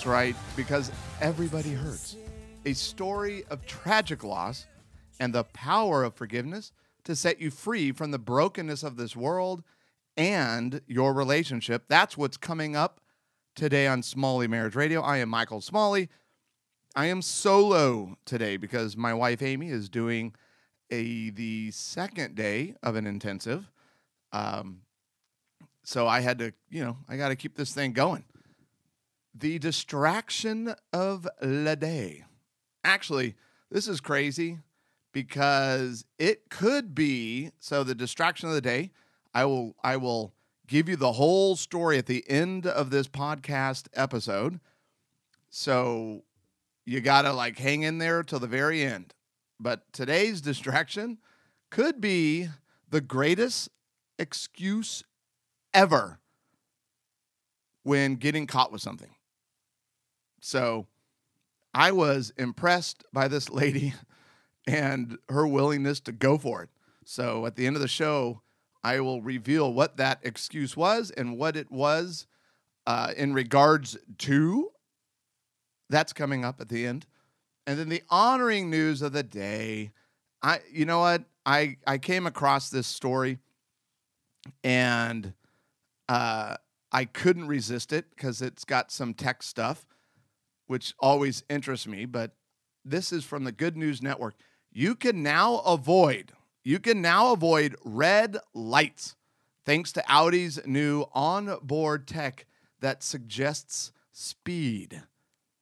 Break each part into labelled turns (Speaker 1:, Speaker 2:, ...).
Speaker 1: that's right, because everybody hurts. A story of tragic loss and the power of forgiveness to set you free from the brokenness of this world and your relationship. That's what's coming up today on Smalley Marriage Radio. I am Michael Smalley. I am solo today because my wife Amy is doing a the second day of an intensive. Um, so I had to, you know, I got to keep this thing going. The distraction of the day. Actually, this is crazy because it could be so the distraction of the day. I will I will give you the whole story at the end of this podcast episode. So you got to like hang in there till the very end. But today's distraction could be the greatest excuse ever when getting caught with something. So I was impressed by this lady and her willingness to go for it. So at the end of the show, I will reveal what that excuse was and what it was uh, in regards to. That's coming up at the end. And then the honoring news of the day. I you know what? I I came across this story and uh I couldn't resist it because it's got some tech stuff, which always interests me. But this is from the Good News Network. You can now avoid, you can now avoid red lights thanks to Audi's new onboard tech that suggests speed.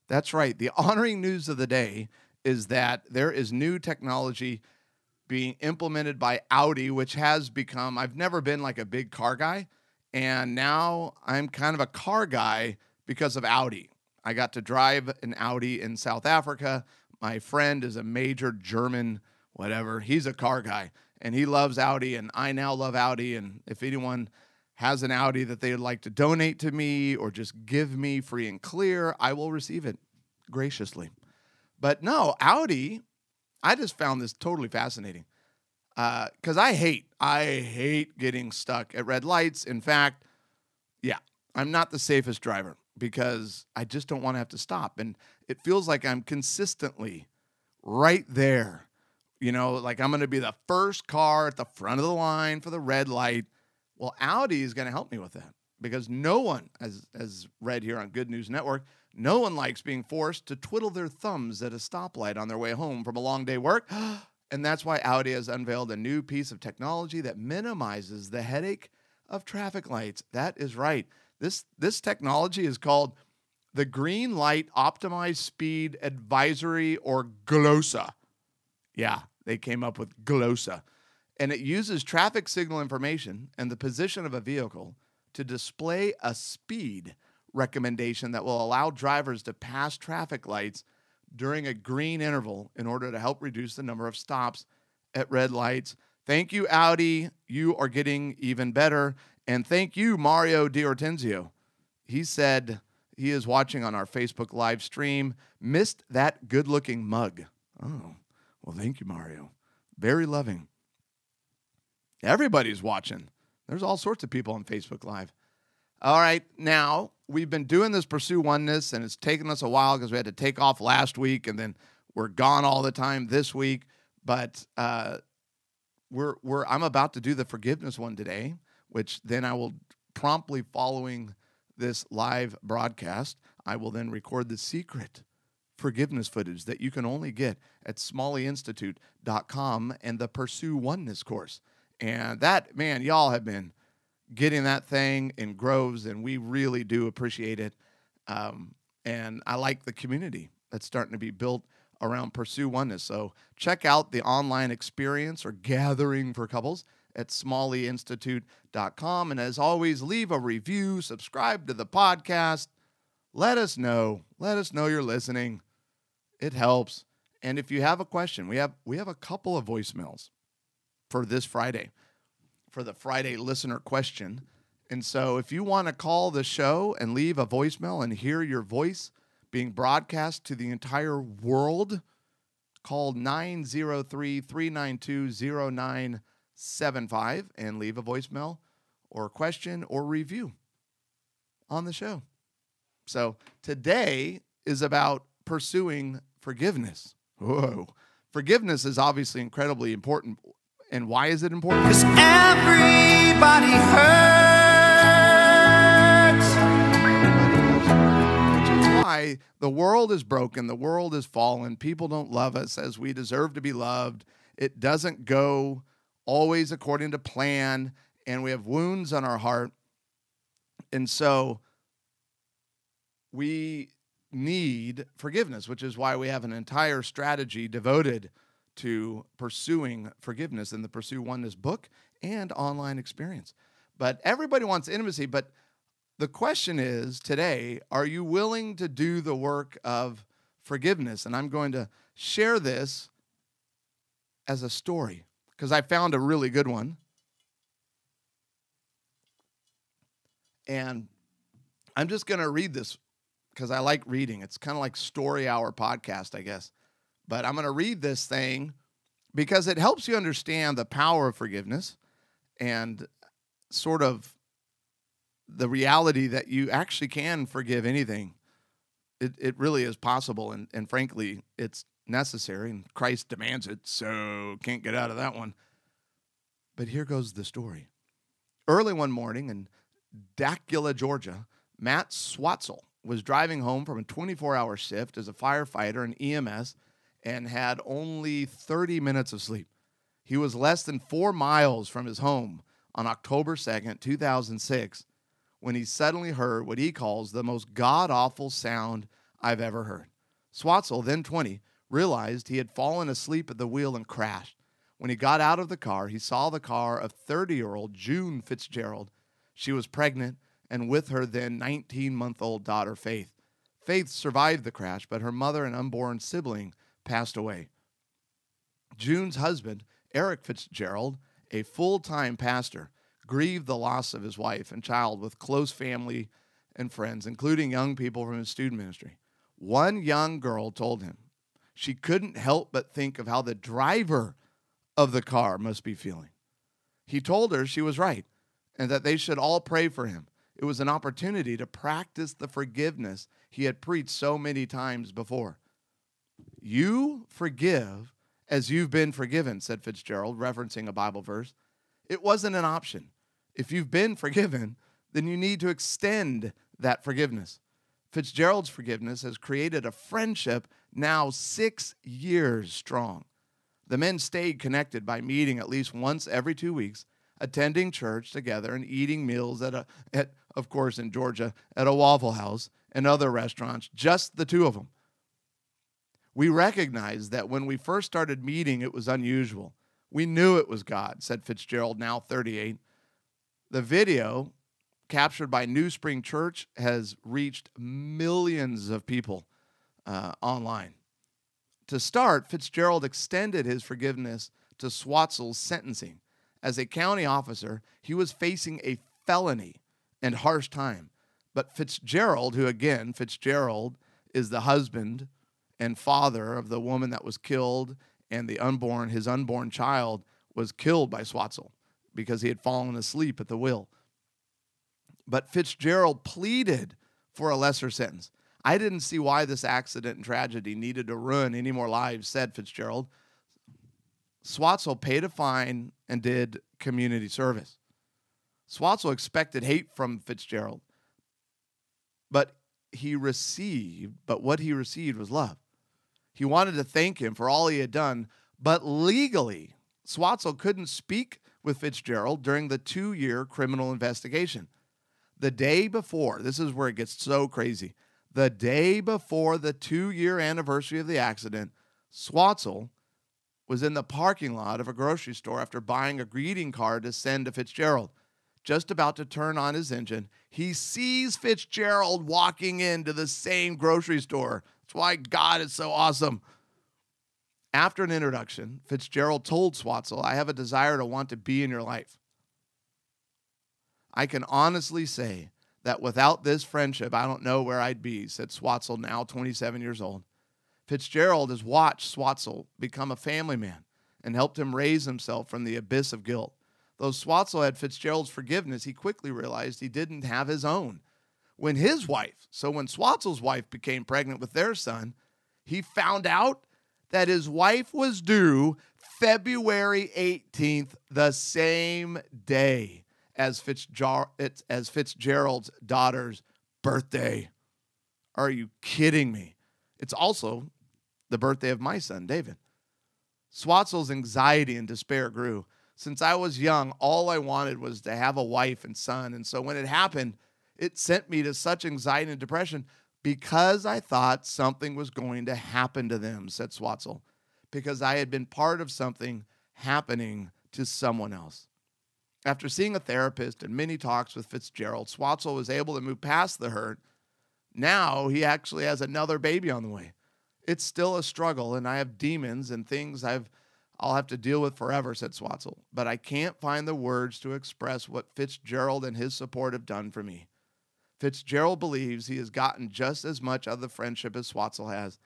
Speaker 1: That's right. The honoring news of the day is that there is new technology being implemented by Audi, which has become, I've never been like a big car guy. And now I'm kind of a car guy because of Audi. I got to drive an Audi in South Africa. My friend is a major German, whatever. He's a car guy and he loves Audi. And I now love Audi. And if anyone has an Audi that they would like to donate to me or just give me free and clear, I will receive it graciously. But no, Audi, I just found this totally fascinating uh, because I hate, I hate getting stuck at red lights. In fact, yeah, I'm not the safest driver because I just don't want to have to stop. And it feels like I'm consistently right there. You know, like I'm going to be the first car at the front of the line for the red light. Well, Audi is going to help me with that because no one, as, as read here on Good News Network, no one likes being forced to twiddle their thumbs at a stoplight on their way home from a long day work. And that's why Audi has unveiled a new piece of technology that minimizes the headache of traffic lights. That is right. This, this technology is called the Green Light Optimized Speed Advisory or GLOSA. Yeah, they came up with GLOSA. And it uses traffic signal information and the position of a vehicle to display a speed recommendation that will allow drivers to pass traffic lights during a green interval in order to help reduce the number of stops at red lights. Thank you, Audi. You are getting even better. And thank you, Mario D'Ortenzio. He said he is watching on our Facebook live stream. Missed that good looking mug. Oh, well, thank you, Mario. Very loving. Everybody's watching. There's all sorts of people on Facebook Live. All right, now we've been doing this Pursue Oneness, and it's taken us a while because we had to take off last week, and then we're gone all the time this week. But uh, we're we're I'm about to do the forgiveness one today, which then I will promptly following this live broadcast, I will then record the secret forgiveness footage that you can only get at smalleyinstitute.com and the Pursue Oneness course. And that, man, y'all have been getting that thing in groves, and we really do appreciate it. Um, and I like the community that's starting to be built around Pursue Oneness. So check out the online experience or gathering for couples at smalleyinstitute.com. And as always, leave a review, subscribe to the podcast. Let us know. Let us know you're listening. It helps. And if you have a question, we have we have a couple of voicemails for this Friday, for the Friday listener question. And so if you want to call the show and leave a voicemail and hear your voice being broadcast to the entire world, call 903 392 0975 and leave a voicemail or question or review on the show. So today is about pursuing forgiveness. Whoa. Forgiveness is obviously incredibly important. And why is it important?
Speaker 2: Cause everybody hurts.
Speaker 1: Why the world is broken, the world is fallen, people don't love us as we deserve to be loved. It doesn't go always according to plan, and we have wounds on our heart. And so we need forgiveness, which is why we have an entire strategy devoted to pursuing forgiveness in the Pursue Oneness book and online experience. But everybody wants intimacy, but the question is today, are you willing to do the work of forgiveness? And I'm going to share this as a story because I found a really good one. And I'm just going to read this because I like reading. It's kind of like story hour podcast, I guess. But I'm going to read this thing because it helps you understand the power of forgiveness and sort of the reality that you actually can forgive anything. It, it really is possible. And, and frankly, it's necessary. And Christ demands it. So can't get out of that one. But here goes the story. Early one morning in Dacula, Georgia, Matt Swatzel was driving home from a 24 hour shift as a firefighter in EMS and had only 30 minutes of sleep. He was less than four miles from his home on October 2nd, 2006, when he suddenly heard what he calls the most god awful sound I've ever heard. Swatzel, then 20, realized he had fallen asleep at the wheel and crashed. When he got out of the car, he saw the car of 30 year old June Fitzgerald. She was pregnant and with her then 19 month old daughter, Faith. Faith survived the crash, but her mother and unborn sibling passed away. June's husband, Eric Fitzgerald, a full time pastor, grieved the loss of his wife and child with close family and friends, including young people from his student ministry. One young girl told him she couldn't help but think of how the driver of the car must be feeling. He told her she was right and that they should all pray for him it was an opportunity to practice the forgiveness he had preached so many times before. You forgive as you've been forgiven, said Fitzgerald, referencing a Bible verse. It wasn't an option. If you've been forgiven, then you need to extend that forgiveness. Fitzgerald's forgiveness has created a friendship now six years strong. The men stayed connected by meeting at least once every two weeks, attending church together, and eating meals at, a, at of course, in Georgia, at a Waffle House and other restaurants, just the two of them. We recognized that when we first started meeting, it was unusual. We knew it was God, said Fitzgerald, now 38. The video captured by New Spring Church has reached millions of people uh, online. To start, Fitzgerald extended his forgiveness to Swatzel's sentencing. As a county officer, he was facing a felony and harsh time. But Fitzgerald, who again, Fitzgerald is the husband and father of the woman that was killed, and the unborn, his unborn child, was killed by Swatzel because he had fallen asleep at the wheel. But Fitzgerald pleaded for a lesser sentence. I didn't see why this accident and tragedy needed to ruin any more lives, said Fitzgerald. Swatzel paid a fine and did community service. Swatzel expected hate from Fitzgerald, but he received, but what he received was love. He wanted to thank him for all he had done, but legally, Swatzel couldn't speak with Fitzgerald during the two year criminal investigation. The day before, this is where it gets so crazy. The day before the two year anniversary of the accident, Swatzel was in the parking lot of a grocery store after buying a greeting card to send to Fitzgerald just about to turn on his engine, he sees Fitzgerald walking into the same grocery store. That's why God is so awesome. After an introduction, Fitzgerald told Swatzel, I have a desire to want to be in your life. I can honestly say that without this friendship, I don't know where I'd be, said Swatzel, now 27 years old. Fitzgerald has watched Swatzel become a family man and helped him raise himself from the abyss of guilt. Though Swatzel had Fitzgerald's forgiveness, he quickly realized he didn't have his own. When his wife, so when Swatzel's wife became pregnant with their son, he found out that his wife was due February 18th, the same day as, as Fitzgerald's daughter's birthday. Are you kidding me? It's also the birthday of my son, David. Swatzel's anxiety and despair grew. Since I was young, all I wanted was to have a wife and son. And so when it happened, it sent me to such anxiety and depression because I thought something was going to happen to them, said Swatzel, because I had been part of something happening to someone else. After seeing a therapist and many talks with Fitzgerald, Swatzel was able to move past the hurt. Now he actually has another baby on the way. It's still a struggle, and I have demons and things I've I'll have to deal with forever, said Swatzel. But I can't find the words to express what Fitzgerald and his support have done for me. Fitzgerald believes he has gotten just as much of the friendship as Swatzel has.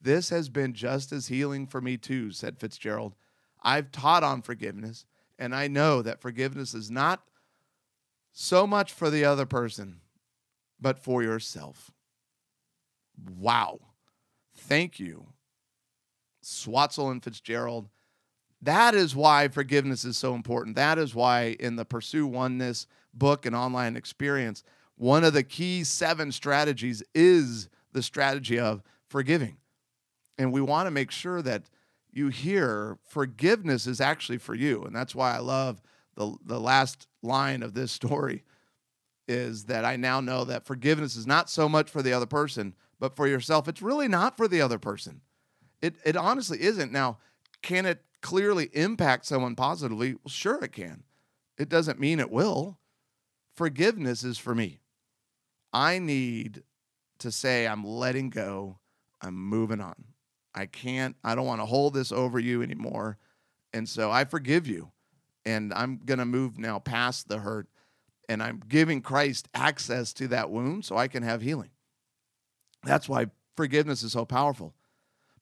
Speaker 1: This has been just as healing for me, too, said Fitzgerald. I've taught on forgiveness, and I know that forgiveness is not so much for the other person, but for yourself. Wow. Thank you, Swatzel and Fitzgerald. That is why forgiveness is so important. That is why in the Pursue Oneness book and online experience, one of the key seven strategies is the strategy of forgiving. And we want to make sure that you hear forgiveness is actually for you. And that's why I love the, the last line of this story is that I now know that forgiveness is not so much for the other person, but for yourself. It's really not for the other person. It, it honestly isn't. Now, can it clearly impact someone positively? Well, sure it can. It doesn't mean it will. Forgiveness is for me. I need to say, I'm letting go, I'm moving on. I can't, I don't want to hold this over you anymore. And so I forgive you. And I'm going to move now past the hurt. And I'm giving Christ access to that wound so I can have healing. That's why forgiveness is so powerful.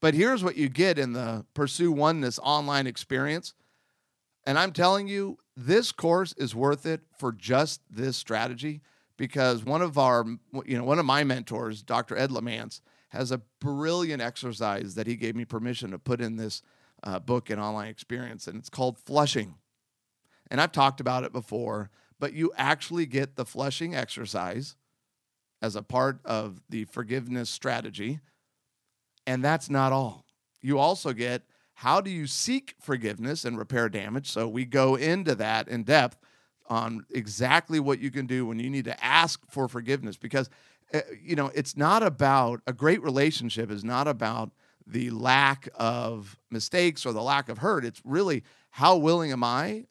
Speaker 1: But here's what you get in the Pursue Oneness online experience. And I'm telling you, this course is worth it for just this strategy because one of our, you know, one of my mentors, Dr. Ed Laymance, has a brilliant exercise that he gave me permission to put in this uh, book and online experience, and it's called flushing. And I've talked about it before, but you actually get the flushing exercise as a part of the forgiveness strategy. And that's not all. You also get how do you seek forgiveness and repair damage? So we go into that in depth on exactly what you can do when you need to ask for forgiveness because Eh, you know it's not about a great relationship is not about the lack of mistakes or the lack of hurt. It's really how willing am i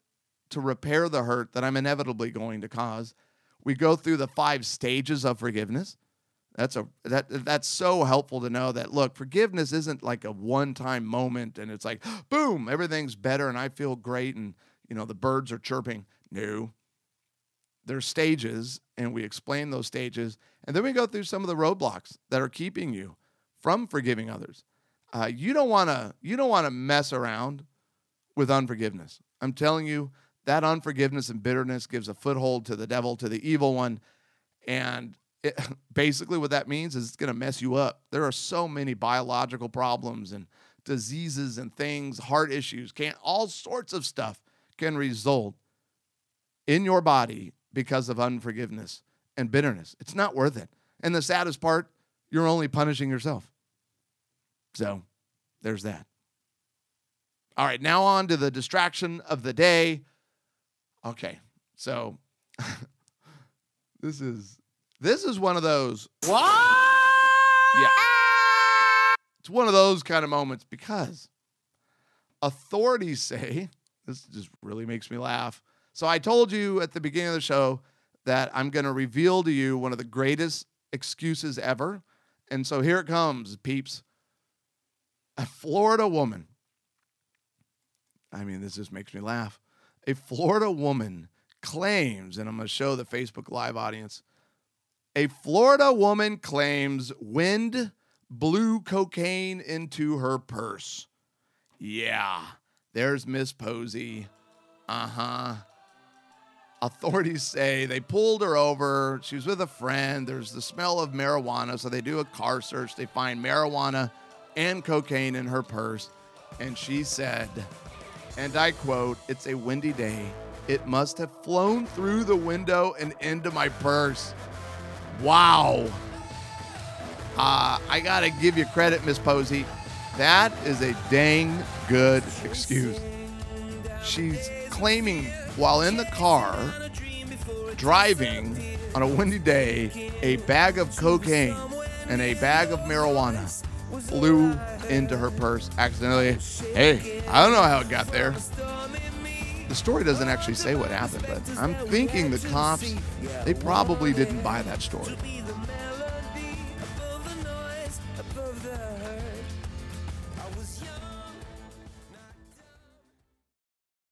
Speaker 1: to repair the hurt that i'm inevitably going to cause? We go through the five stages of forgiveness. That's a that that's so helpful to know that look forgiveness isn't like a one time moment and it's like boom everything's better and i feel great and you know the birds are chirping. No. There's stages, and we explain those stages. And then we go through some of the roadblocks that are keeping you from forgiving others. Uh, you don't want to you don't want to mess around with unforgiveness. I'm telling you that unforgiveness and bitterness gives a foothold to the devil, to the evil one, and it, basically what that means is it's going to mess you up. There are so many biological problems and diseases and things, heart issues, can all sorts of stuff can result in your body because of unforgiveness and bitterness. It's not worth it. And the saddest part, you're only punishing yourself. So there's that. All right, now on to the distraction of the day. Okay, so this is this is one of those.
Speaker 2: What?
Speaker 1: Yeah. It's one of those kind of moments because authorities say this just really makes me laugh. So I told you at the beginning of the show that I'm going to reveal to you one of the greatest excuses ever. And so here it comes, peeps. A Florida woman. I mean, this just makes me laugh. A Florida woman claims, and I'm going to show the Facebook Live audience. A Florida woman claims wind blew cocaine into her purse. Yeah, there's Miss Posey. Uh huh. Authorities say they pulled her over. She was with a friend. There's the smell of marijuana. So they do a car search. They find marijuana and cocaine in her purse. And she said, and I quote, It's a windy day. It must have flown through the window and into my purse. Wow. Uh, I got to give you credit, Miss Posey. That is a dang good excuse. She's claiming while in the car, driving on a windy day, a bag of cocaine and a bag of marijuana flew into her purse accidentally. Hey, I don't know how it got there. The story doesn't actually say what happened, but I'm thinking the cops, they probably didn't buy that story.